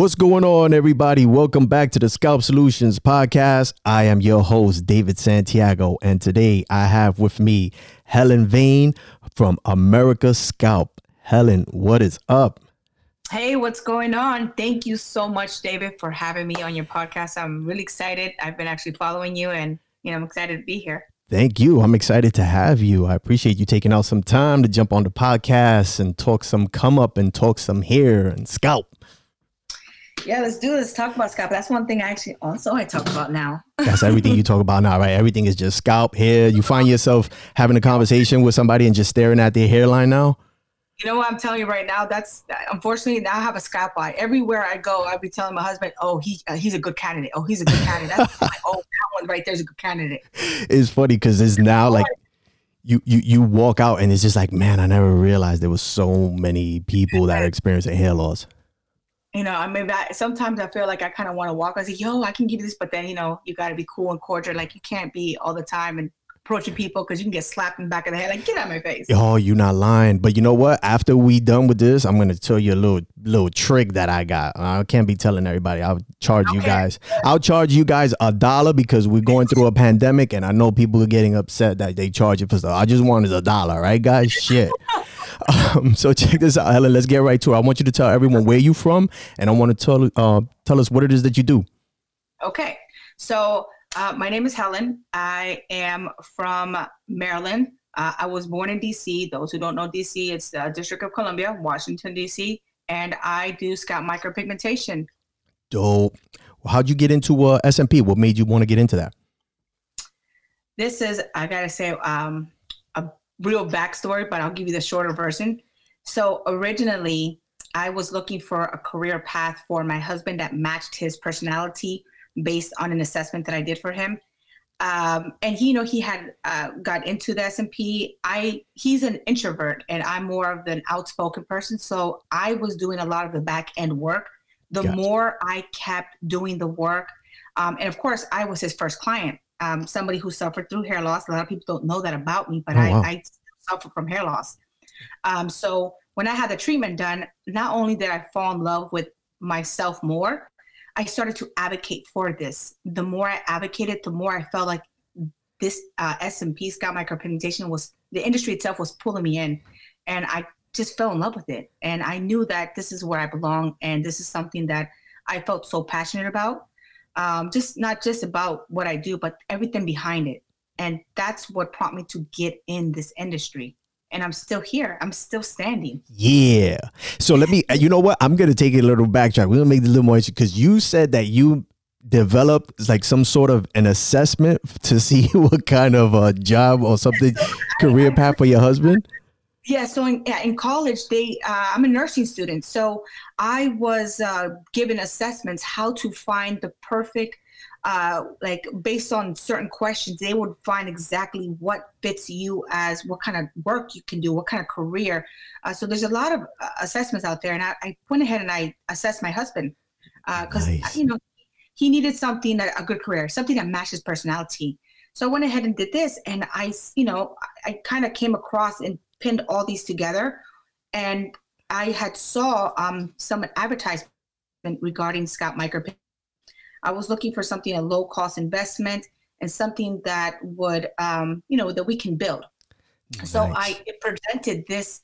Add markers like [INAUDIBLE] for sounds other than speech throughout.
What's going on, everybody? Welcome back to the Scalp Solutions podcast. I am your host, David Santiago, and today I have with me Helen Vane from America Scalp. Helen, what is up? Hey, what's going on? Thank you so much, David, for having me on your podcast. I'm really excited. I've been actually following you, and you know, I'm excited to be here. Thank you. I'm excited to have you. I appreciate you taking out some time to jump on the podcast and talk some come up and talk some hair and scalp. Yeah, let's do this. Talk about scalp. That's one thing I actually also I talk about now. [LAUGHS] That's everything you talk about now, right? Everything is just scalp, hair. You find yourself having a conversation with somebody and just staring at their hairline now. You know what I'm telling you right now? That's unfortunately now I have a scalp eye. Everywhere I go, I'll be telling my husband, "Oh, he uh, he's a good candidate. Oh, he's a good candidate." [LAUGHS] like, oh, that one right there's a good candidate. It's funny because it's now like you you you walk out and it's just like, man, I never realized there was so many people that are experiencing hair loss. You know, I mean, that sometimes I feel like I kind of want to walk. I say, "Yo, I can give you this," but then you know, you got to be cool and cordial. Like you can't be all the time and approaching people because you can get slapped in the back of the head. Like, get out of my face. Oh, you're not lying. But you know what? After we done with this, I'm gonna tell you a little little trick that I got. I can't be telling everybody. I'll charge okay. you guys. I'll charge you guys a dollar because we're going through a pandemic, and I know people are getting upset that they charge it for stuff. I just want wanted a dollar, right, guys? Shit. [LAUGHS] Um, so check this out, Helen. Let's get right to it. I want you to tell everyone where you from, and I want to tell uh, tell us what it is that you do. Okay, so uh, my name is Helen. I am from Maryland. Uh, I was born in DC. Those who don't know DC, it's the District of Columbia, Washington, DC. And I do scalp micropigmentation. Dope. Well, how'd you get into uh, SMP? What made you want to get into that? This is, I got to say, um, a real backstory, but I'll give you the shorter version. So originally, I was looking for a career path for my husband that matched his personality based on an assessment that I did for him. Um, and he, you know, he had uh, got into the SMP. I he's an introvert, and I'm more of an outspoken person. So I was doing a lot of the back end work. The gotcha. more I kept doing the work, um, and of course, I was his first client. Um, somebody who suffered through hair loss. A lot of people don't know that about me, but oh, I, wow. I suffer from hair loss. Um, so when I had the treatment done, not only did I fall in love with myself more, I started to advocate for this. The more I advocated, the more I felt like this uh, SMP scalp micropigmentation was the industry itself was pulling me in, and I just fell in love with it. And I knew that this is where I belong, and this is something that I felt so passionate about. Um, just not just about what I do, but everything behind it. And that's what prompted me to get in this industry and I'm still here. I'm still standing. Yeah. So let me, you know what? I'm going to take it a little backtrack. We're going to make it a little more interesting. because you said that you developed like some sort of an assessment to [LAUGHS] see what kind of a job or something career path for your husband. Yeah, so in, in college, they uh, I'm a nursing student, so I was uh, given assessments how to find the perfect uh, like based on certain questions, they would find exactly what fits you as what kind of work you can do, what kind of career. Uh, so there's a lot of uh, assessments out there, and I, I, went ahead and I assessed my husband because uh, nice. you know he needed something that a good career, something that matches personality. So I went ahead and did this, and I, you know, I kind of came across and pinned all these together, and I had saw um, some advertisement regarding scalp micro I was looking for something a low cost investment and something that would, um, you know, that we can build. Nice. So I presented this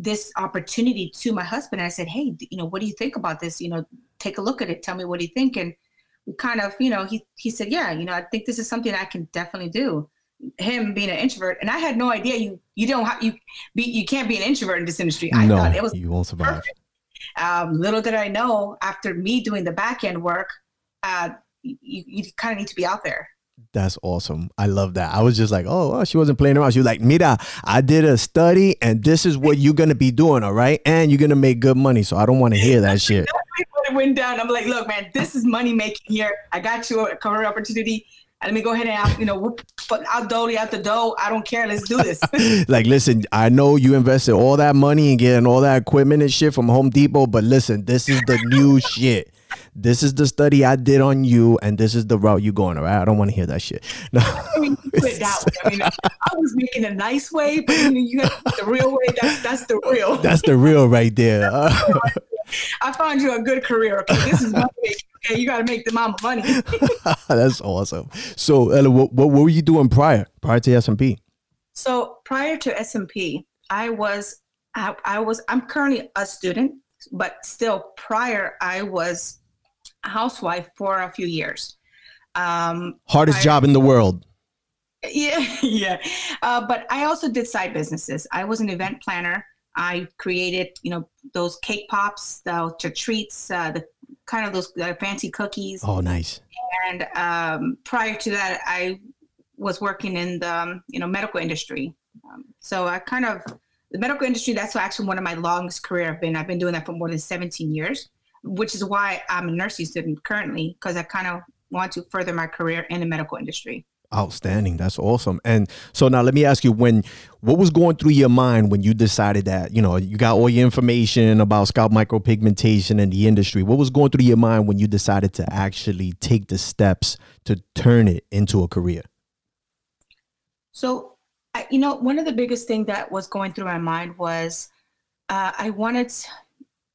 this opportunity to my husband. I said, "Hey, you know, what do you think about this? You know, take a look at it. Tell me what do you think." And we kind of, you know, he he said, "Yeah, you know, I think this is something I can definitely do." Him being an introvert, and I had no idea you you don't have you be you can't be an introvert in this industry. I no, thought it was you won't survive. Um, little did I know, after me doing the back end work, uh, you, you kind of need to be out there. That's awesome. I love that. I was just like, oh, well, she wasn't playing around. She was like, Mira, I did a study and this is what you're going to be doing. All right. And you're going to make good money. So I don't want to hear that shit. [LAUGHS] it went down. I'm like, look, man, this is money making here. I got you a career opportunity. Let me go ahead and, you know, whoop, I'll dolly out the dough. I don't care. Let's do this. [LAUGHS] like, listen, I know you invested all that money and getting all that equipment and shit from Home Depot, but listen, this is the new [LAUGHS] shit this is the study I did on you, and this is the route you're going. All right, I don't want to hear that shit. [LAUGHS] No, I mean, put it that way. I mean, I was making a nice way, but you know, you got the real way. That's that's the real. [LAUGHS] That's the real right there. [LAUGHS] I found you a good career. Okay, this is money. Okay, you got to make the mama money. That's awesome. So, Ella, what, what were you doing prior prior to SMP? So prior to SMP, I was I, I was I'm currently a student, but still prior I was housewife for a few years. Um, Hardest prior, job in the world. [LAUGHS] Yeah, yeah. Uh, but I also did side businesses. I was an event planner. I created, you know, those cake pops, the, the treats, uh, the kind of those uh, fancy cookies. Oh, nice. And um, prior to that, I was working in the, um, you know, medical industry. Um, so I kind of the medical industry. That's actually one of my longest career. I've been I've been doing that for more than 17 years, which is why I'm a nursing student currently because I kind of want to further my career in the medical industry. Outstanding. That's awesome. And so now let me ask you when what was going through your mind when you decided that, you know, you got all your information about scalp micropigmentation and the industry. What was going through your mind when you decided to actually take the steps to turn it into a career? So, I, you know, one of the biggest thing that was going through my mind was uh, I wanted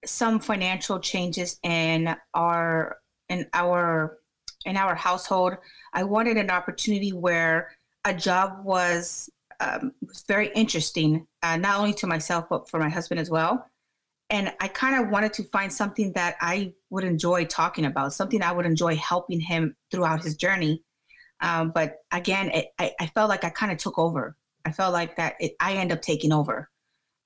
some financial changes in our in our in our household I wanted an opportunity where a job was um, was very interesting, uh, not only to myself but for my husband as well. And I kind of wanted to find something that I would enjoy talking about, something I would enjoy helping him throughout his journey. Um, but again, it, I, I, felt like I kind of took over. I felt like that it, I end up taking over.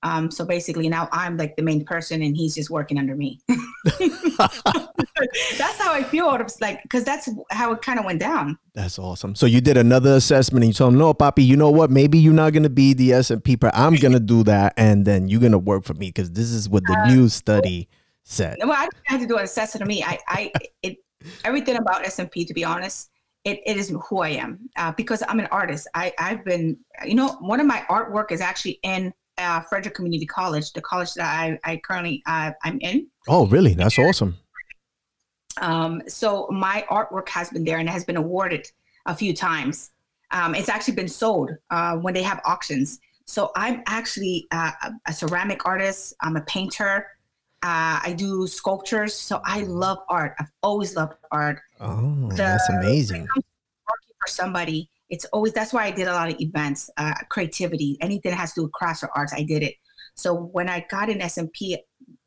Um, so basically, now I'm like the main person, and he's just working under me. [LAUGHS] that's how I feel. It's like because that's how it kind of went down. That's awesome. So you did another assessment, and you told him, "No, Papi, you know what? Maybe you're not gonna be the SMP I'm gonna do that, and then you're gonna work for me because this is what the uh, new study said." Well, I didn't have to do an assessment of me. I, I, it, everything about SMP, to be honest, it, it is who I am uh, because I'm an artist. I, I've been, you know, one of my artwork is actually in uh, Frederick Community College, the college that I, I currently uh, I'm in. Oh, really? That's awesome. Um, so my artwork has been there and it has been awarded a few times. Um, it's actually been sold uh, when they have auctions. So I'm actually uh, a ceramic artist. I'm a painter. Uh, I do sculptures. So I love art. I've always loved art. Oh, the, that's amazing. Working for somebody, it's always that's why I did a lot of events, uh, creativity, anything that has to do with crafts or arts. I did it. So when I got in SMP,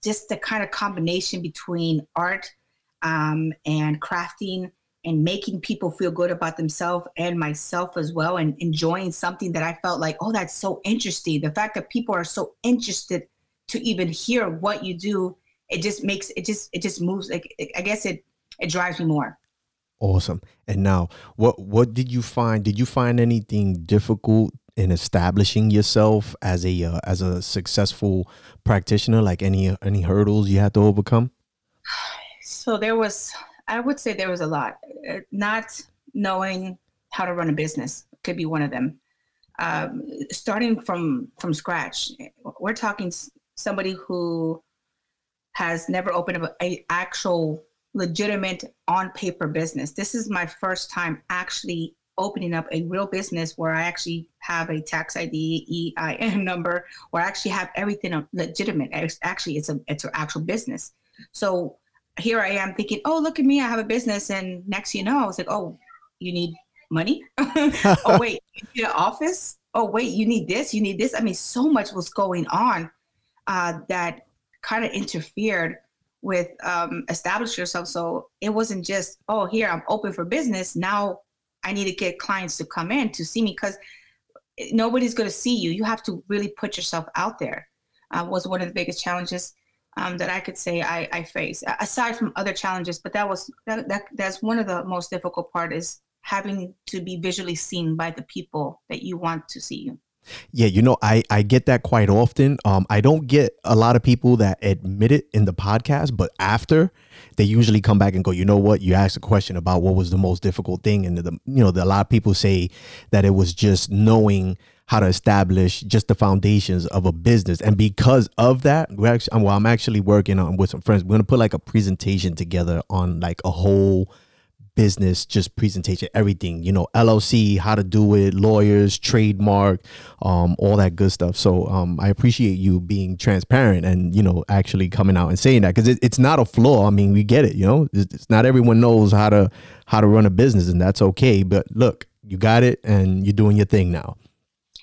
just the kind of combination between art um, and crafting and making people feel good about themselves and myself as well and enjoying something that I felt like, oh, that's so interesting. The fact that people are so interested to even hear what you do, it just makes it just it just moves like I guess it it drives me more. Awesome. And now, what what did you find? Did you find anything difficult in establishing yourself as a uh, as a successful practitioner? Like any any hurdles you had to overcome? So there was, I would say there was a lot. Uh, not knowing how to run a business could be one of them. Um, starting from from scratch, we're talking somebody who has never opened up a actual legitimate on paper business. This is my first time actually opening up a real business where I actually have a tax ID, EIN [LAUGHS] number, where I actually have everything legitimate. Actually, it's a it's an actual business. So here I am thinking, oh, look at me, I have a business. And next you know, I was like, oh, you need money? [LAUGHS] oh, wait, [LAUGHS] you need an office? Oh, wait, you need this, you need this. I mean, so much was going on uh, that kind of interfered with um, establish yourself. So it wasn't just, oh, here, I'm open for business. Now I need to get clients to come in to see me because nobody's going to see you. You have to really put yourself out there. Uh, was one of the biggest challenges um, that I could say I, I face, aside from other challenges. But that was that, that that's one of the most difficult part is having to be visually seen by the people that you want to see you. Yeah, you know, I I get that quite often. Um, I don't get a lot of people that admit it in the podcast, but after they usually come back and go, you know what? You asked a question about what was the most difficult thing, and the you know, the, a lot of people say that it was just knowing how to establish just the foundations of a business. And because of that, we're actually, well, I'm actually working on with some friends. We're gonna put like a presentation together on like a whole business just presentation everything you know llc how to do it lawyers trademark um, all that good stuff so um, i appreciate you being transparent and you know actually coming out and saying that because it, it's not a flaw i mean we get it you know it's, it's not everyone knows how to how to run a business and that's okay but look you got it and you're doing your thing now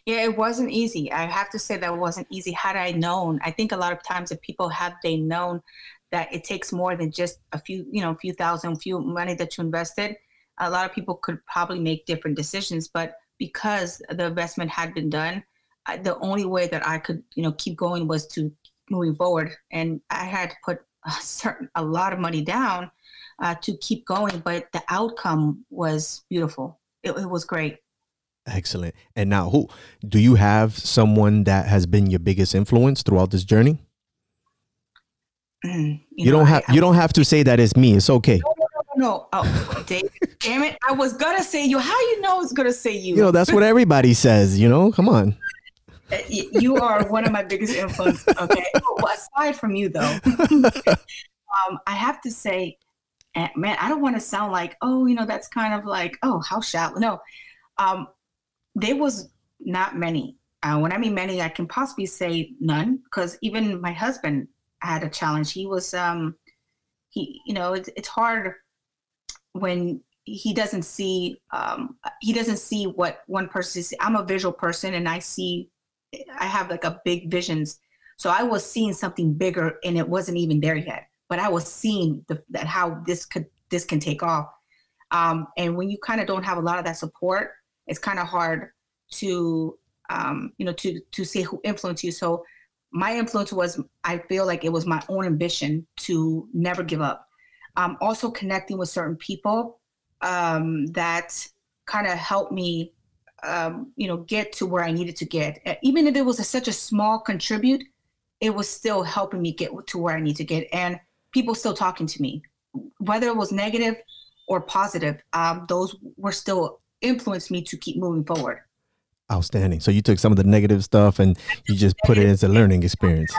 yeah, it wasn't easy. I have to say that it wasn't easy. Had I known, I think a lot of times if people have they known that it takes more than just a few, you know, a few thousand, few money that you invested, a lot of people could probably make different decisions. But because the investment had been done, I, the only way that I could, you know, keep going was to moving forward. And I had to put a [LAUGHS] certain, a lot of money down uh, to keep going. But the outcome was beautiful. It, it was great. Excellent. And now, who do you have someone that has been your biggest influence throughout this journey? [CLEARS THROAT] You, you know, don't have I, you don't have to say that it's me. It's okay. No, no, no, no. Oh, David, damn it! I was gonna say you. How you know it's gonna say you? You know that's what everybody says. You know, come on. Uh, you are one of my biggest influences. Okay, [LAUGHS] well, aside from you though, [LAUGHS] um, I have to say, eh, man, I don't want to sound like, oh, you know, that's kind of like, oh, how shallow. No, um, there was not many. Uh, when I mean many, I can possibly say none, because even my husband had a challenge. He was, um, he, you know, it's, it's hard when he doesn't see, um, he doesn't see what one person sees. I'm a visual person, and I see, I have like a big visions. So I was seeing something bigger, and it wasn't even there yet. But I was seeing the, that how this could this can take off. Um, and when you kind of don't have a lot of that support, it's kind of hard to um, you know to to see who influenced you. So my influence was I feel like it was my own ambition to never give up. Um, also connecting with certain people um, that kind of helped me um, you know get to where I needed to get. Even if it was a, such a small contribute, it was still helping me get to where I need to get. And people still talking to me, whether it was negative or positive. Um, those were still influenced me to keep moving forward. Outstanding. So you took some of the negative stuff and you just put it as a learning experience.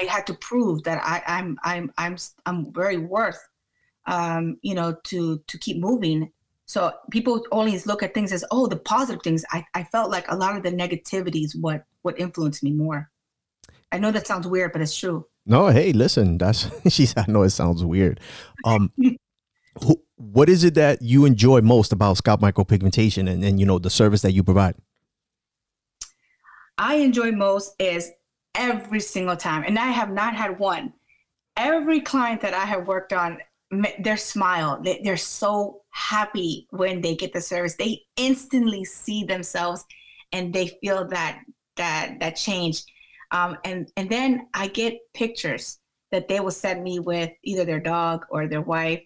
I had to prove that I, am I'm I'm I'm very worth, um, you know, to to keep moving. So people only look at things as oh the positive things. I, I felt like a lot of the negativity is what what influenced me more. I know that sounds weird, but it's true. No, hey, listen, that's [LAUGHS] she. I know it sounds weird. Um, [LAUGHS] who, what is it that you enjoy most about scalp micropigmentation and, and you know the service that you provide i enjoy most is every single time and i have not had one. Every client that i have worked on their smile they, they're so happy when they get the service. They instantly see themselves and they feel that that that change. Um, and and then i get pictures that they will send me with either their dog or their wife.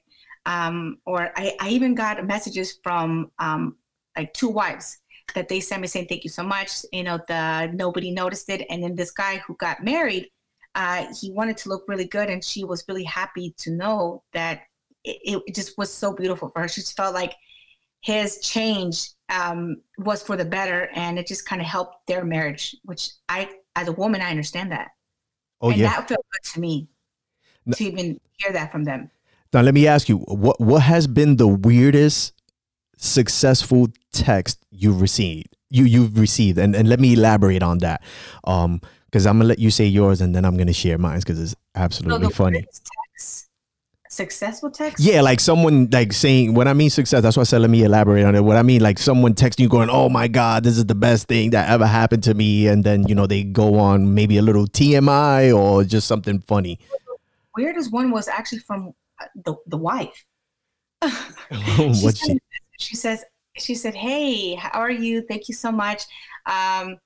Um, or I, I, even got messages from um, like two wives that they sent me saying thank you so much you know the nobody noticed it. And then this guy who got married uh, he wanted to look really good and she was really happy to know that it, it just was so beautiful for her. She just felt like his change um, was for the better and it just kind of helped their marriage which i as a woman i understand that. Oh and yeah. that felt good to me no. to even hear that from them. Now let me ask you, what what has been the weirdest successful text you've received? You you've received, and and let me elaborate on that. Um, because I'm gonna let you say yours, and then I'm gonna share mine because it's absolutely so funny. Text, successful text? Yeah, like someone like saying when I mean success. That's why I said let me elaborate on it. What I mean, like someone texting you going, "Oh my God, this is the best thing that ever happened to me," and then you know they go on maybe a little TMI or just something funny. Weirdest one was actually from the the wife. [LAUGHS] what she? She says she said, "Hey, how are you? Thank you so much." Um,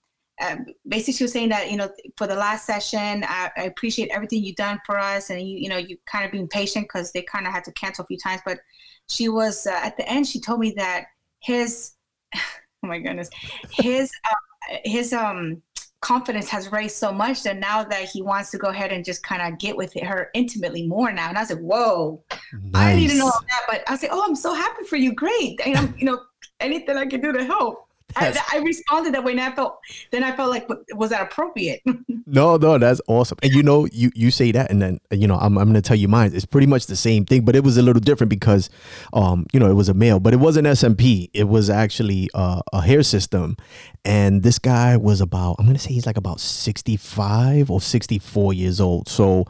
uh, basically, she was saying that you know for the last session, I, I, appreciate everything you've done for us, and you you know you kind of being patient because they kind of had to cancel a few times. But she was uh, at the end. She told me that his, [LAUGHS] oh my goodness, his uh, his um confidence has raised so much that now that he wants to go ahead and just kind of get with her intimately more now. And I was like, whoa, nice. I need to know that. But I said, oh, I'm so happy for you. Great. And I'm, you know, anything I can do to help. I, I, responded that way, and I felt then I felt like was that appropriate? [LAUGHS] no, no, that's awesome. And you know, you you say that, and then you know, I'm I'm gonna tell you mine. It's pretty much the same thing, but it was a little different because, um, you know, it was a male, but it wasn't SMP. It was actually uh, a hair system, and this guy was about I'm gonna say he's like about 65 or 64 years old. So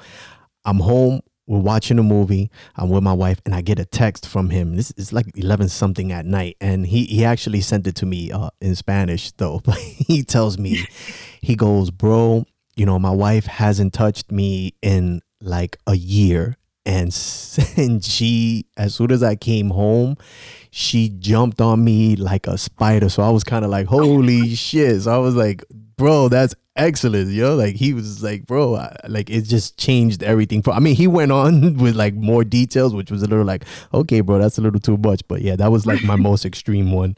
I'm home we're watching a movie. I'm with my wife, and I get a text from him. This is like eleven something at night, and he he actually sent it to me uh, in Spanish though. [LAUGHS] But he tells me, he goes, "Bro, you know my wife hasn't touched me in like a year, and [LAUGHS] and she as soon as I came home, she jumped on me like a spider. So I was kind of like, holy shit. So I was like, bro, that's excellent, yo. Like he was like, bro, I, like it just changed everything. For I mean, he went on [LAUGHS] with like more details, which was a little like, okay, bro, that's a little too much. But yeah, that was like my most [LAUGHS] extreme one.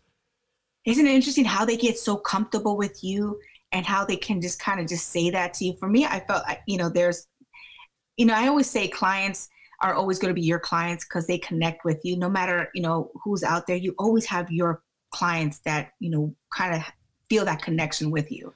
Isn't it interesting how they get so comfortable with you and how they can just kind of just say that to you? For me, I felt, you know, there's, you know, I always say clients are always going to be your clients because they connect with you. No matter you know who's out there, you always have your clients that you know kind of feel that connection with you.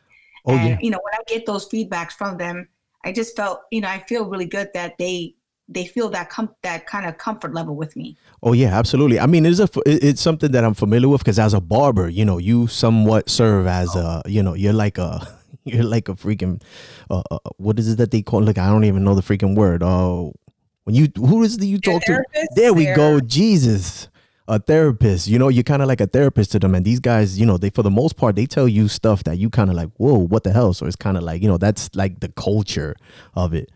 Oh, and yeah. you know, when I get those feedbacks from them, I just felt, you know, I feel really good that they they feel that com- that kind of comfort level with me. Oh yeah, absolutely. I mean, it's a it's something that I'm familiar with because as a barber, you know, you somewhat serve as a, you know, you're like a [LAUGHS] you're like a freaking uh, uh, what is it that they call like I don't even know the freaking word. Oh, when you who is it you talk to? There we go. Jesus a therapist. You know, you're kind of like a therapist to them. And these guys, you know, they for the most part they tell you stuff that you kind of like, whoa, what the hell? So it's kind of like, you know, that's like the culture of it.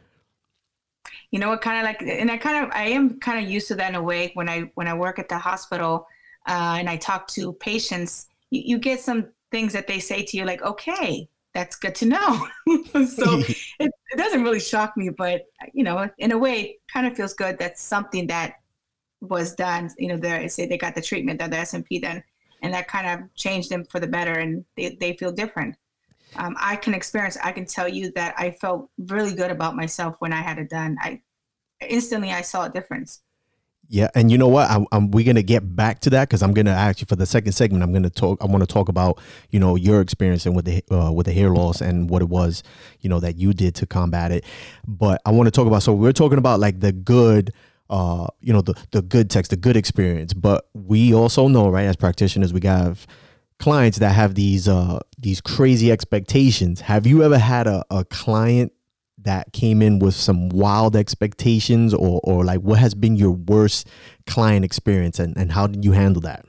You know what kind of like and I kind of I am kind of used to that in a way when I when I work at the hospital uh, and I talk to patients, you, you get some things that they say to you like, okay, that's good to know. [LAUGHS] so [LAUGHS] it, it, doesn't really shock me, but you know, in a way, kind of feels good. That's something that was done, you know, they say they got the treatment That the SMP done, and that kind of changed them for the better, and they, they feel different. Um, I can experience, I can tell you that I felt really good about myself when I had it done. I instantly I saw a difference. Yeah, and you know what? I'm, I'm we're gonna get back to that because I'm gonna actually for the second segment I'm gonna talk. I want to talk about you know your experience and with the uh, with the hair loss and what it was you know that you did to combat it. But I want to talk about so we're talking about like the good uh, you know, the the good text, the good experience. But we also know, right, as practitioners, we have clients that have these uh these crazy expectations. Have you ever had a, a client that came in with some wild expectations or or like what has been your worst client experience and, and how did you handle that?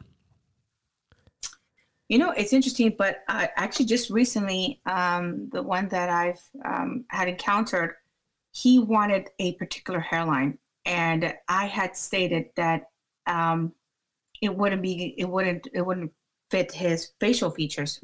You know, it's interesting, but uh, actually, just recently, um, the one that I've um, had encountered, he wanted a particular hairline, and I had stated that um, it wouldn't be, it wouldn't, it wouldn't fit his facial features.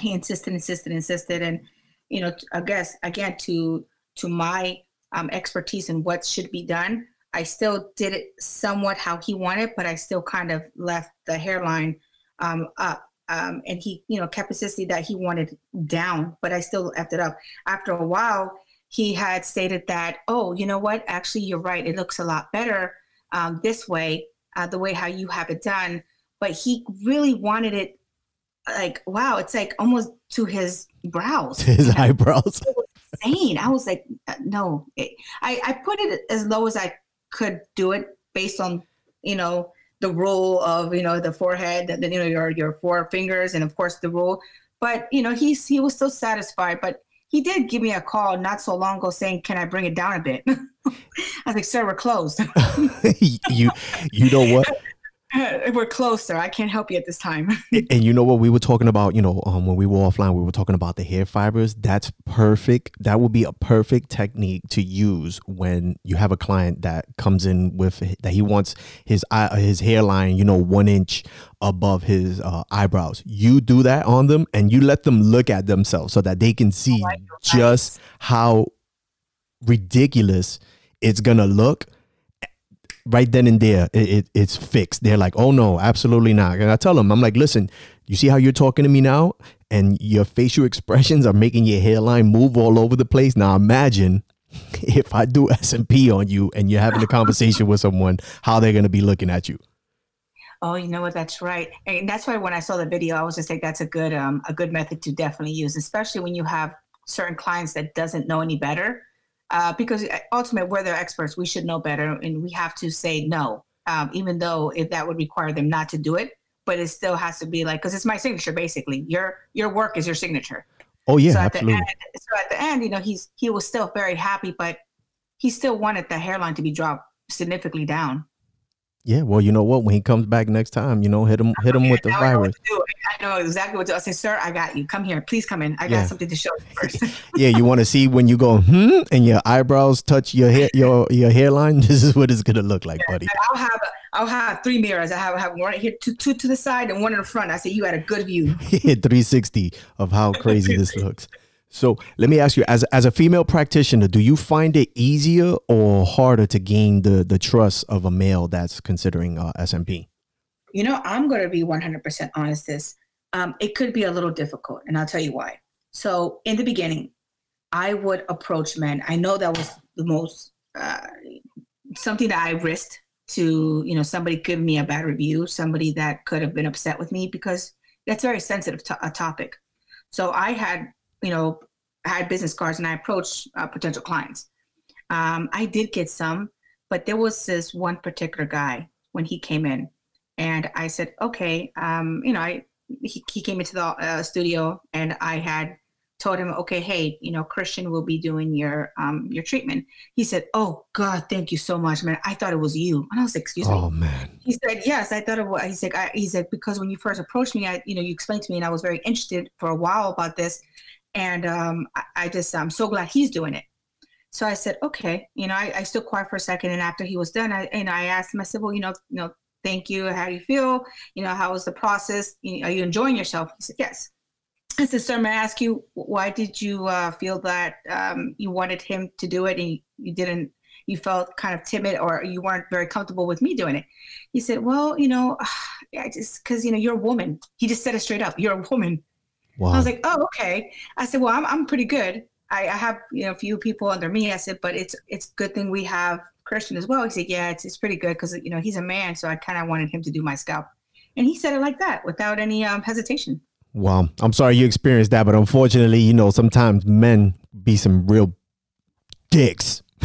He insisted, insisted, insisted, and you know, I guess again to to my um, expertise in what should be done, I still did it somewhat how he wanted, but I still kind of left the hairline um, up. Um, and he, you know, kept insisting that he wanted down, but I still left it up. After a while, he had stated that, oh, you know what? Actually, you're right. It looks a lot better um, this way, uh, the way how you have it done. But he really wanted it like, wow, it's like almost to his brows. His [LAUGHS] eyebrows. [LAUGHS] insane. I was like, uh, no. It, I, I put it as low as I could do it based on, you know, the rule of, you know, the forehead, then, you know, your, your four fingers, and of course the rule. But, you know, he's, he was still satisfied. But he did give me a call not so long ago saying, "Can I bring it down a bit?" [LAUGHS] I was like, "Sir, we're closed." [LAUGHS] you, you know what? [LAUGHS] [LAUGHS] we're closer. I can't help you at this time. [LAUGHS] and you know what we were talking about? You know, um, when we were offline, we were talking about the hair fibers. That's perfect. That would be a perfect technique to use when you have a client that comes in with that he wants his eye, his hairline, you know, one inch above his uh, eyebrows. You do that on them, and you let them look at themselves so that they can see oh, just how ridiculous it's gonna look right then and there, it, it, it's fixed. They're like, oh no, absolutely not. And I tell them, I'm like, listen, you see how you're talking to me now, and your facial [LAUGHS] expressions are making your hairline move all over the place. Now imagine [LAUGHS] if I do [LAUGHS] SMP on you and you're having a conversation with someone, how they're going to be looking at you. Oh, you know what? That's right, and that's why when I saw the video, I was just like, "That's a good, um, a good method to definitely use, especially when you have certain clients that doesn't know any better." Uh, because uh, ultimately, we're their experts; we should know better, and we have to say no, um, even though if that would require them not to do it. But it still has to be like, because it's my signature, basically. Your your work is your signature. Oh yeah, so absolutely. End, so at the end, you know, he's he was still very happy, but he still wanted the hairline to be dropped significantly down. Yeah, well, you know what? When he comes back next time, you know, hit him, hit him with the fibers. I know, exactly what to do. I say, sir, I got you. Come here, please come in. I got something to show you [LAUGHS] first. yeah, you want to see when you go hmm, and your eyebrows touch your hair, your your hairline. [LAUGHS] This is what it's gonna look like, yeah, buddy. I'll have I'll have three mirrors. I have, have one here, two, two to the side, and one in the front. I say you had a good view. [LAUGHS] 360 of how crazy this looks. So let me ask you, as as a female practitioner, do you find it easier or harder to gain the the trust of a male that's considering uh, SMP? You know, I'm going to be 100% honest. This um, it could be a little difficult, and I'll tell you why. So in the beginning, I would approach men. I know that was the most uh, something that I risked to, you know, somebody give me a bad review, somebody that could have been upset with me because that's very sensitive to- a topic. So I had you know, I had business cards and I approached uh, potential clients. Um, I did get some, but there was this one particular guy when he came in, and I said, okay, um, you know, I he, he came into the uh, studio and I had told him, okay, hey, you know, Christian will be doing your um your treatment. He said, oh God, thank you so much, man. I thought it was you, and I was like, excuse oh, me. Oh man. He said, yes, I thought it was. He said, I, he said because when you first approached me, I, you know, you explained to me, and I was very interested for a while about this and um, I, just I'm so glad he's doing it. So I said, okay, you know, I, I stood quiet for a second, and after he was done, I and I asked him, I said, well, you know, you know, thank you. How do you feel? You know, how was the process? Are you enjoying yourself? He said, yes. I said, sir, may I ask you why did you uh, feel that um, you wanted him to do it and you, you didn't? You felt kind of timid or you weren't very comfortable with me doing it. He said, well, you know, [SIGHS] I just because you know you're a woman. He just said it straight up. You're a woman Wow. I was like, oh, okay. I said, well, I'm, I'm pretty good. I, I have, you know, a few people under me. I said, but it's, it's good thing we have Christian as well. He said, yeah, it's, it's pretty good. Cause you know, he's a man. So I kind of wanted him to do my scalp. And he said it like that without any um, hesitation. Wow. I'm sorry you experienced that, but unfortunately, you know, sometimes men be some real dicks. [LAUGHS] [LAUGHS]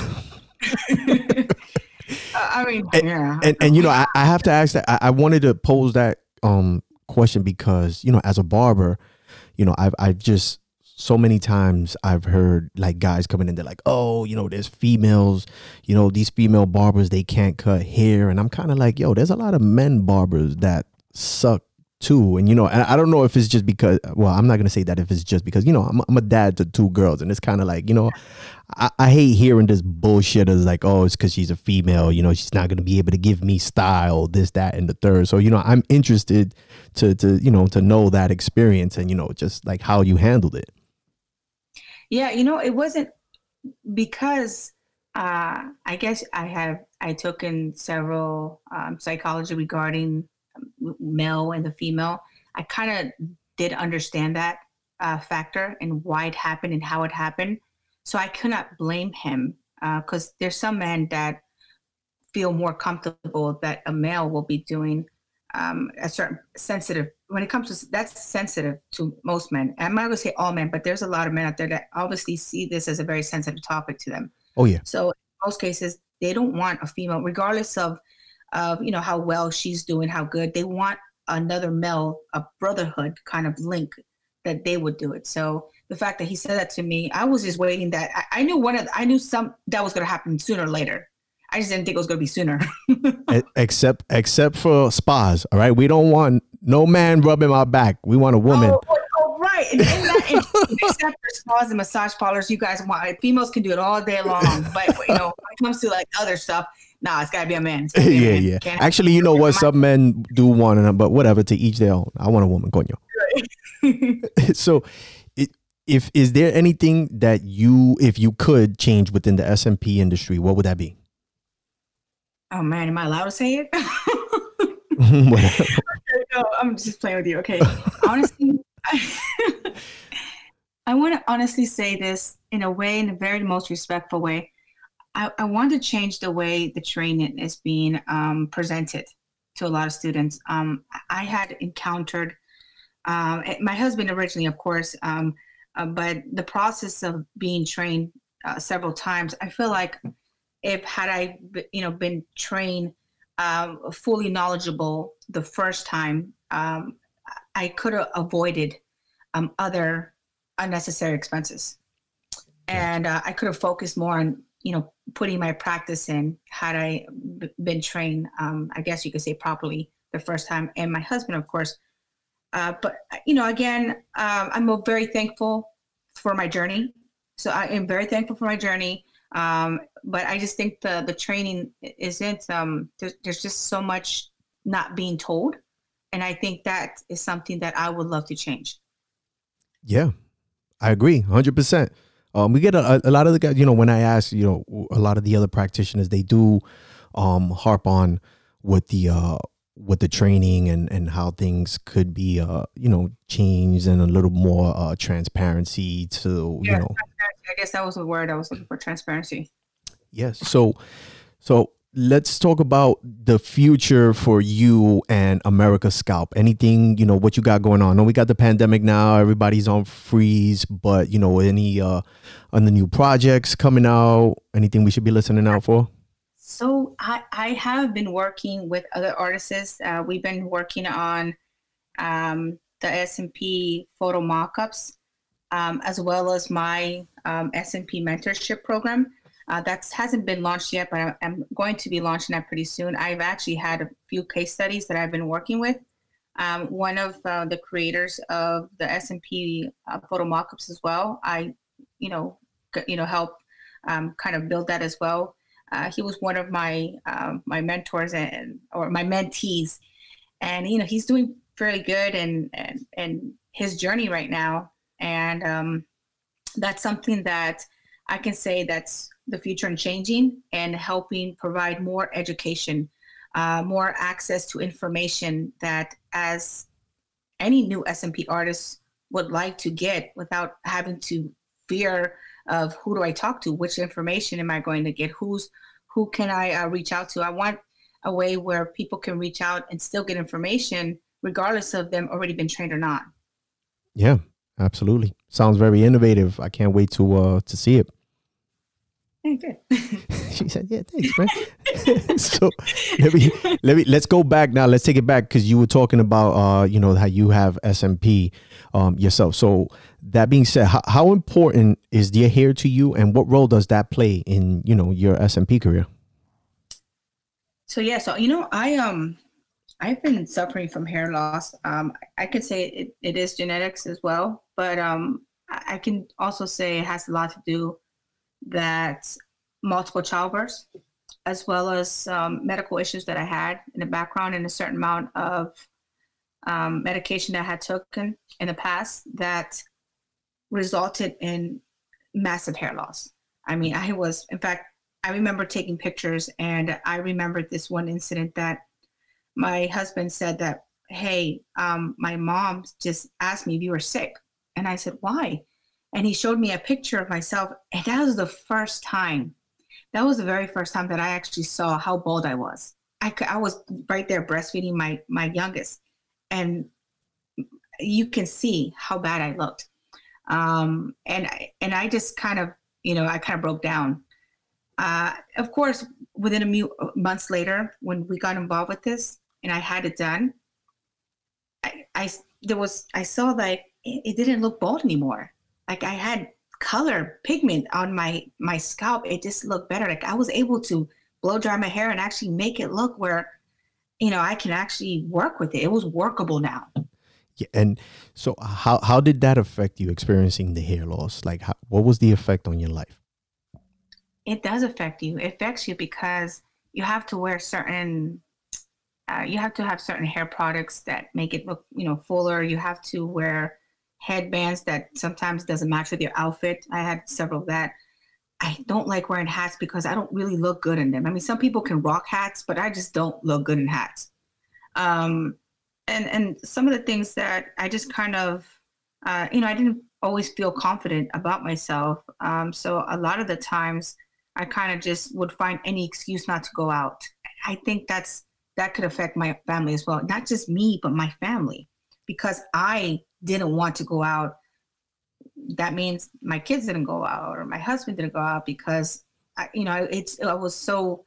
I mean, and, yeah. And, and, you know, I, I have to ask that. I, I wanted to pose that um, question because, you know, as a barber, you know, I've I've just so many times I've heard like guys coming in, they're like, oh, you know, there's females, you know, these female barbers, they can't cut hair. And I'm kind of like, yo, there's a lot of men barbers that suck too. And, you know, and I don't know if it's just because, well, I'm not to say that if it's just because, you know, I'm, I'm a dad to two girls and it's kind of like, you know, I, I, hate hearing this bullshit as like, oh, it's because she's a female, you know, she's not to be able to give me style, this, that, and the third. So, you know, I'm interested to, to, you know, to know that experience and, you know, just like how you handled it. Yeah. You know, it wasn't because uh, I guess I have, I took in several um, psychology regarding male and the female, I kind of did understand that uh, factor and why it happened and how it happened. So I could not blame him because uh, there's some men that feel more comfortable that a male will be doing um, a certain sensitive when it comes to that's sensitive to most men. I'm not gonna say all men, but there's a lot of men out there that obviously see this as a very sensitive topic to them. Oh yeah. So in most cases, they don't want a female, regardless of of you know how well she's doing, how good. They want another male, a brotherhood kind of link that they would do it. So the fact that he said that to me, I was just waiting that I, I knew one of I knew some that was going to happen sooner or later. I just didn't think it was going to be sooner. [LAUGHS] except except for spas, all right. We don't want no man rubbing my back. We want a woman. Oh, oh, oh right. And, and that, except for spas and massage parlors, you guys want females can do it all day long. But you know, when it comes to like other stuff, nah, it's gotta be a man. Be [LAUGHS] yeah, man. yeah. Can't Actually, you know what? Some men do want it, but whatever. To each their own. I want a woman, coño. [LAUGHS] [LAUGHS] so, it, if is there anything that you, if you could change within the SMP industry, what would that be? Oh man, am I allowed to say it? no, I'm just playing with you. Okay, honestly, I, I want to honestly say this in a way, in a very most respectful way. I, I want to change the way the training is being um, presented to a lot of students. Um, I had encountered um, eh, my husband originally, of course, um, uh, but the process of being trained uh, several times, I feel like if had I, you know, been trained um, fully knowledgeable the first time, um, I could have avoided um, other unnecessary expenses, and uh, I could have focused more on, you know, putting my practice in had I b- been trained. Um, I guess you could say properly the first time, and my husband, of course. Uh, but you know, again, um, I'm very thankful for my journey. So I am very thankful for my journey. Um, but I just think the the training isn't. Um, there's, there's just so much not being told, and I think that is something that I would love to change. Yeah, I agree, hundred percent. Um, we get a, a, lot of the guys, you know, when I ask, you know, a lot of the other practitioners, they do um, harp on with the uh, with the training and and how things could be, uh, you know, changed and a little more uh, transparency to, yeah, you know. I guess that was the word I was looking for, transparency. Yes. So, so let's talk about the future for you and America Scalp. Anything, you know, what you got going on. I know we got the pandemic now, everybody's on freeze, but you know, any uh on the new projects coming out, anything we should be listening out for? So I, I have been working with other artists. Uh, we've been working on um, the SMP photo mockups, um, as well as my um, SMP mentorship program. Uh, that hasn't been launched yet, but I'm, going to be launching that pretty soon. I've actually had a few case studies that I've been working with. Um, one of uh, the creators of the SMP uh, photo mockups as well. I, you know, you know, help um, kind of build that as well. Uh, he was one of my um, my mentors and or my mentees, and you know, he's doing fairly good and and and his journey right now, and um, that's something that I can say that's the future and changing and helping provide more education, uh, more access to information that as any new SMP artist would like to get without having to fear of who do I talk to, which information am I going to get, who's who can I uh, reach out to. I want a way where people can reach out and still get information regardless of them already been trained or not. Yeah, absolutely. Sounds very innovative. I can't wait to uh to see it. Good. [LAUGHS] she said, "Yeah, thanks, man." [LAUGHS] so let me let me let's go back now. Let's take it back because you were talking about uh, you know how you have SMP um, yourself. So that being said, how, how important is the hair to you, and what role does that play in you know your SMP career? So yeah, so you know, I um, I've been suffering from hair loss. Um, I could say it, it is genetics as well, but um, I can also say it has a lot to do that multiple childbirths, as well as um, medical issues that I had in the background and a certain amount of um, medication that I had taken in the past that resulted in massive hair loss. I mean, I was, in fact, I remember taking pictures and I remembered this one incident that my husband said that, hey, um, my mom just asked me if you were sick. And I said, why? And he showed me a picture of myself and that was the first time that was the very first time that i actually saw how bald i was. I, I was right there breastfeeding my my youngest and you can see how bad i looked. Um, and I, and i just kind of you know i kind of broke down. Uh, of course within a few months later when we got involved with this and i had it done i, I there was i saw like it, it didn't look bald anymore like I had color pigment on my my scalp. It just looked better. Like i was able to blow dry my hair and actually make it look where you know i can actually work with it. It was workable now. Yeah and so how how did that affect you experiencing the hair loss? Like how, what was the effect on your life? It does affect you. It affects you because you have to wear certain uh, you have to have certain hair products that make it look you know fuller. You have to wear headbands that sometimes doesn't match with your outfit. I had several of that. I don't like wearing hats because I don't really look good in them. I mean, some people can rock hats, but I just don't look good in hats. Um, and and some of the things that I just kind of, uh, you know, I didn't always feel confident about myself. Um, so a lot of the times, I kind of just would find any excuse not to go out. I think that's that could affect my family as well. Not just me, but my family, because I didn't want to go out. That means my kids didn't go out or my husband didn't go out because, I, you know, it's I was so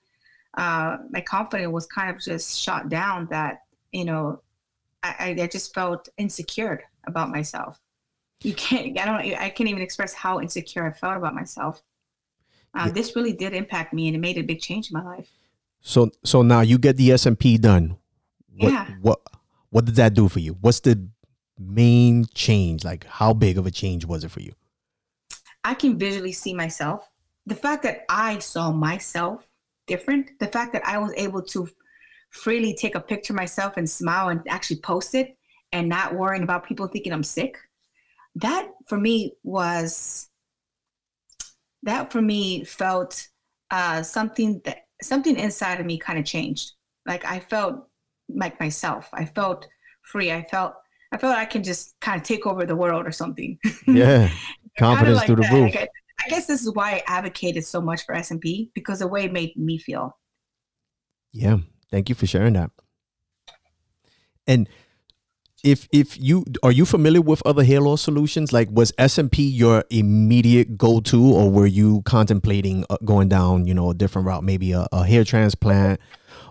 uh, my confidence was kind of just shot down that you know I, I just felt insecure about myself. You can't I don't I can't even express how insecure I felt about myself. Uh, yeah. This really did impact me and it made a big change in my life. So so now you get the SMP done. What, yeah. What what did that do for you? What's the main change? Like how big of a change was it for you? I can visually see myself. The fact that I saw myself different, the fact that I was able to freely take a picture myself and smile and actually post it and not worrying about people thinking I'm sick, that for me was that for me felt uh, something that something inside of me kind of changed. Like I felt like myself. I felt free. I felt I felt I can just kind of take over the world or something. [LAUGHS] Yeah, confidence like through the that. roof. Like I, I, guess this is why I advocated so much for SMP because the way it made me feel. Yeah, thank you for sharing that. And if if you are you familiar with other hair loss solutions like was SMP your immediate go-to or were you contemplating uh, going down you know a different route maybe a, a hair transplant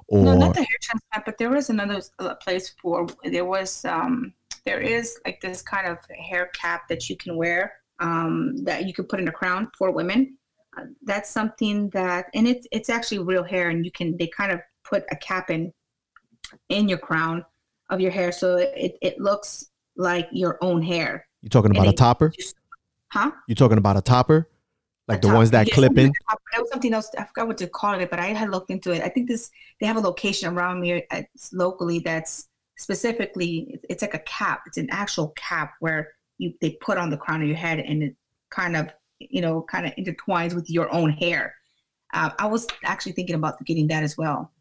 or no not the hair transplant but there was another uh, place for there was um there is like this kind of hair cap that you can wear um that you can put in a crown for women uh, that's something that and it's it's actually real hair and you can they kind of put a cap in in your crown of your hair so it, it looks like your own hair. You're talking about and a topper? Just, huh? You're talking about a topper? Like a the top, ones that yeah, clip in? That was something else. I forgot what to call it, but I had looked into it. I think this they have a location around me locally that's specifically it's like a cap. It's an actual cap where you they put on the crown of your head and it kind of you know kind of intertwines with your own hair. Uh, I was actually thinking about getting that as well.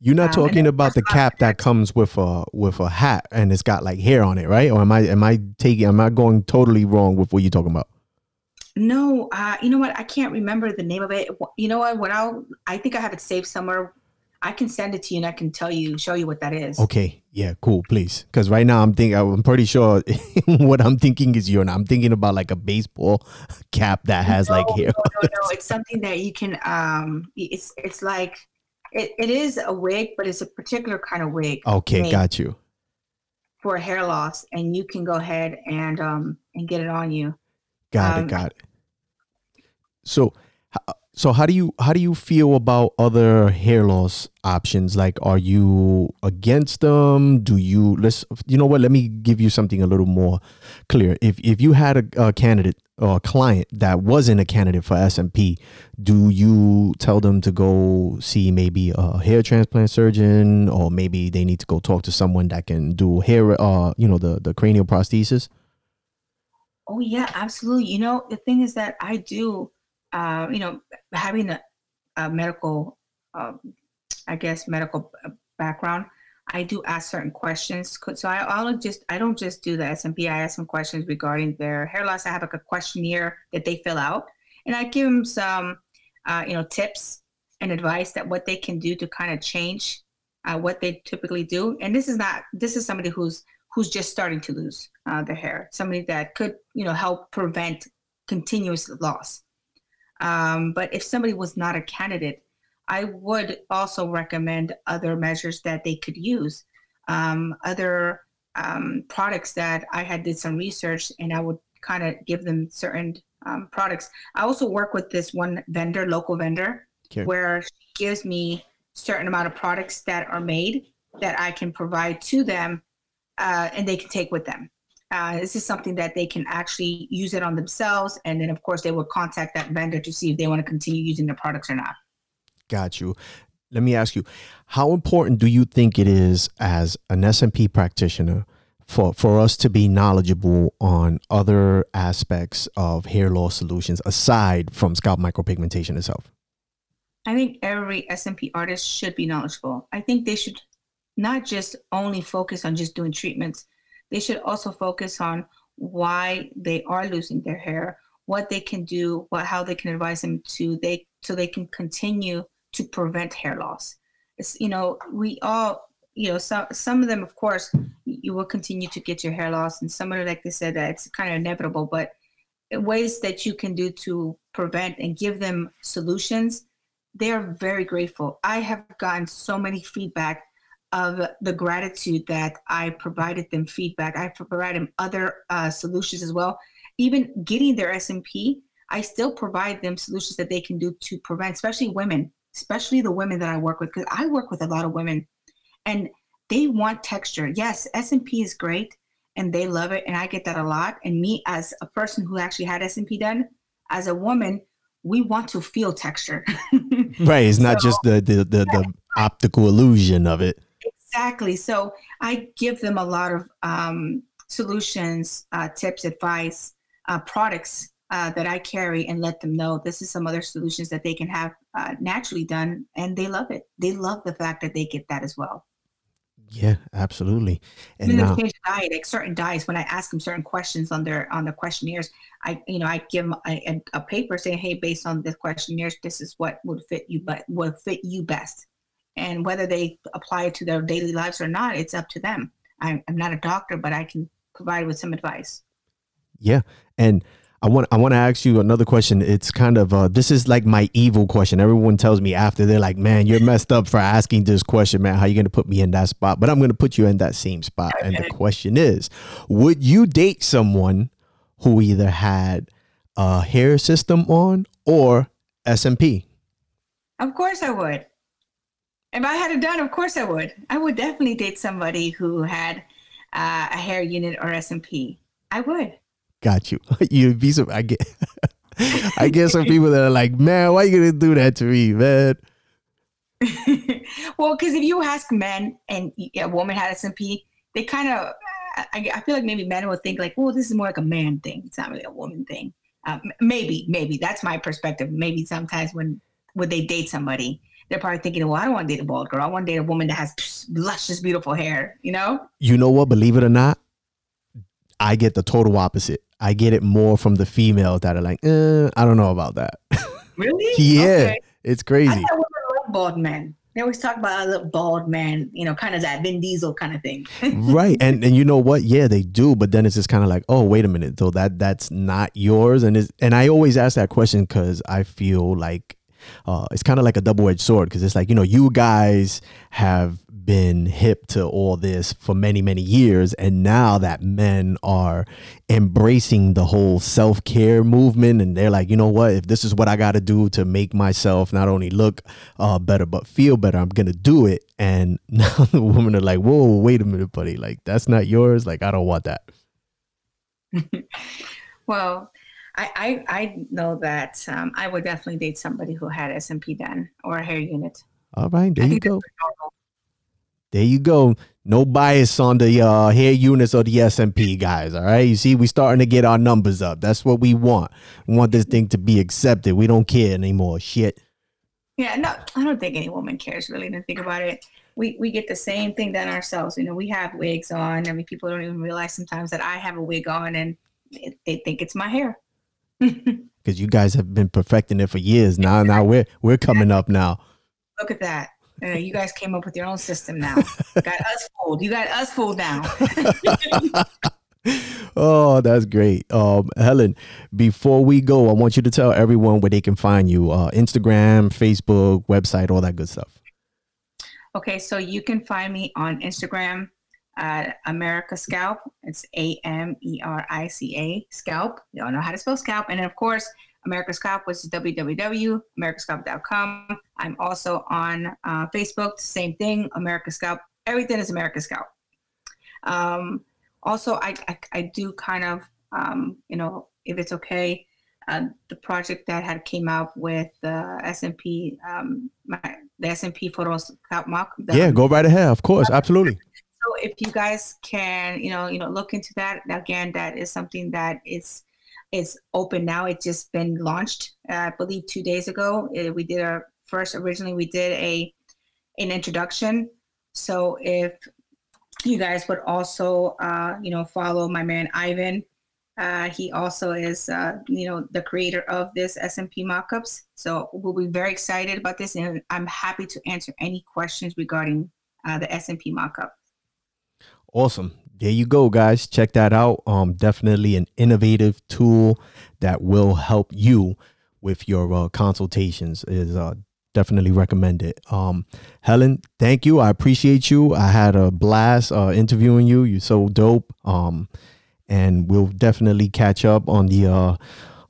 You're not um, talking about the cap that comes with a with a hat and it's got like hair on it, right? Or am I am I taking am I going totally wrong with what you're talking about? No, uh, you know what? I can't remember the name of it. You know what? When I I think I have it saved somewhere. I can send it to you and I can tell you, show you what that is. Okay. Yeah. Cool. Please, because right now I'm thinking I'm pretty sure [LAUGHS] what I'm thinking is you're. I'm thinking about like a baseball [LAUGHS] cap that has no, like hair. No, no, no. It's something that you can. Um, it's it's like it, it is a wig, but it's a particular kind of wig. Okay, got you. For hair loss, and you can go ahead and um and get it on you. Got um, it. Got it. So, so how do you how do you feel about other hair loss options? Like, are you against them? Do you let's you know what? Let me give you something a little more clear. If if you had a, a candidate or a client that wasn't a candidate for SMP, do you tell them to go see maybe a hair transplant surgeon or maybe they need to go talk to someone that can do hair uh you know the the cranial prosthesis? Oh yeah, absolutely. You know, the thing is that I do uh, you know, having a, a medical, um, I guess, medical background, I do ask certain questions. So I, I'll just, I don't just do the SMP. I ask some questions regarding their hair loss. I have like a questionnaire that they fill out, and I give them some, uh, you know, tips and advice that what they can do to kind of change uh, what they typically do. And this is not, this is somebody who's who's just starting to lose uh, their hair, somebody that could, you know, help prevent continuous loss. Um, but if somebody was not a candidate, I would also recommend other measures that they could use, um, other um, products that I had did some research, and I would kind of give them certain um, products. I also work with this one vendor, local vendor, okay. where she gives me certain amount of products that are made that I can provide to them, uh, and they can take with them. Uh, this is something that they can actually use it on themselves. And then, of course, they will contact that vendor to see if they want to continue using the products or not. Got you. Let me ask you, how important do you think it is as an SMP practitioner for, for us to be knowledgeable on other aspects of hair loss solutions aside from scalp micropigmentation itself? I think every SMP artist should be knowledgeable. I think they should not just only focus on just doing treatments, they should also focus on why they are losing their hair, what they can do, what how they can advise them to they so they can continue to prevent hair loss. it's you know we all you know some some of them of course you will continue to get your hair loss and some of them like they said that it's kind of inevitable but ways that you can do to prevent and give them solutions they're very grateful i have gotten so many feedback of the gratitude that i provided them feedback i provided them other uh, solutions as well even getting their SMP i still provide them solutions that they can do to prevent especially women especially the women that i work with because i work with a lot of women and they want texture. Yes, SMP is great and they love it and I get that a lot. And me as a person who actually had SMP done, as a woman, we want to feel texture. [LAUGHS] right, it's not so, just the the the, the, optical illusion of it. Exactly. So I give them a lot of um, solutions, uh, tips, advice, uh, products uh, that I carry and let them know this is some other solutions that they can have uh, naturally done, and they love it. They love the fact that they get that as well. Yeah, absolutely. And now, change diet, like certain diets, when I ask them certain questions on their on the questionnaires, I you know I give them a, a, paper saying, hey, based on the questionnaires, this is what would fit you, but would fit you best. And whether they apply it to their daily lives or not, it's up to them. I'm, I'm not a doctor, but I can provide with some advice. Yeah, and I want I want to ask you another question. It's kind of uh, this is like my evil question. Everyone tells me after they're like, "Man, you're messed up for asking this question, man. How you going to put me in that spot?" But I'm going to put you in that same spot. Okay. And the question is, would you date someone who either had a hair system on or SMP? Of course I would. If I had it done, of course I would. I would definitely date somebody who had uh, a hair unit or SMP. I would. Got you. [LAUGHS] You'd be some. I get. [LAUGHS] I get some people that are like, man, why are you gonna do that to me, man? [LAUGHS] well, because if you ask men and a woman had SMP, they kind of, I, I, feel like maybe men would think like, well, this is more like a man thing. It's not really a woman thing. Uh, maybe, maybe that's my perspective. Maybe sometimes when when they date somebody, they're probably thinking, well, I don't want to date a bald girl. I want to date a woman that has luscious, beautiful hair. You know? You know what? Believe it or not, I get the total opposite. I get it more from the females that are like, eh, I don't know about that. [LAUGHS] Really? yeah, okay. it's crazy. I thought love bald men. They always talk about a little bald man, you know, kind of that Vin Diesel kind of thing. [LAUGHS] right, and and you know what? Yeah, they do, but then it's just kind of like, oh, wait a minute, though that that's not yours, and is and I always ask that question because I feel like uh, it's kind of like a double edged sword because it's like you know you guys have been hip to all this for many, many years. And now that men are embracing the whole self care movement, and they're like, you know what, if this is what I got to do to make myself not only look uh, better, but feel better, I'm to do it. And [LAUGHS] now the women are like, whoa, wait a minute, buddy. Like, that's not yours. Like, I don't want that. [LAUGHS] well, I, I, I know that um, I would definitely date somebody who had SMP done or a hair unit. All right, there I you go. There you go. No bias on the uh, hair units or the SMP guys. All right. You see, we starting to get our numbers up. That's what we want. We want this thing to be accepted. We don't care anymore. Shit. Yeah, no, I don't think any woman cares really to think about it. We we get the same thing done ourselves. You know, we have wigs on. I mean, people don't even realize sometimes that I have a wig on and they think it's my hair. [LAUGHS] Because you guys have been perfecting it for years now. Now we're we're coming up now. Look at that. Uh, you guys came up with your own system now. got [LAUGHS] us fooled. You got us fooled now. [LAUGHS] oh, that's great. Um, Helen, before we go, I want you to tell everyone where they can find you uh, Instagram, Facebook, website, all that good stuff. Okay, so you can find me on Instagram at America Scalp. It's A M E R I C A Scalp. You all know how to spell scalp. And then, of course, America Scalp, which is www.americascalp.com. I'm also on uh, Facebook, same thing, America Scalp. Everything is America Scalp. Um, also, I, I, I, do kind of, um, you know, if it's okay, uh, the project that had came out with the SMP, um, my, the SMP photo scalp mock. The, yeah, go right ahead. Of course, absolutely. If you guys can, you know, you know, look into that. Again, that is something that is is open now. It's just been launched, uh, I believe, two days ago. It, uh, we did our first. Originally, we did a an introduction. So if you guys would also, uh, you know, follow my man Ivan Uh, he also is, uh, you know, the creator of this SMP mockups. So we'll be very excited about this, and I'm happy to answer any questions regarding uh, the SMP mockup. Awesome. There you go, guys. Check that out. Um, definitely an innovative tool that will help you with your uh, consultations. Is uh, definitely recommend it. Um, Helen, thank you. I appreciate you. I had a blast uh, interviewing you. You're so dope. Um, and we'll definitely catch up on the uh,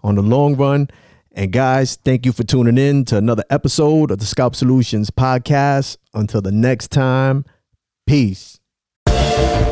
on the long run. And guys, thank you for tuning in to another episode of the Scalp Solutions podcast. Until the next time, peace. Thank you.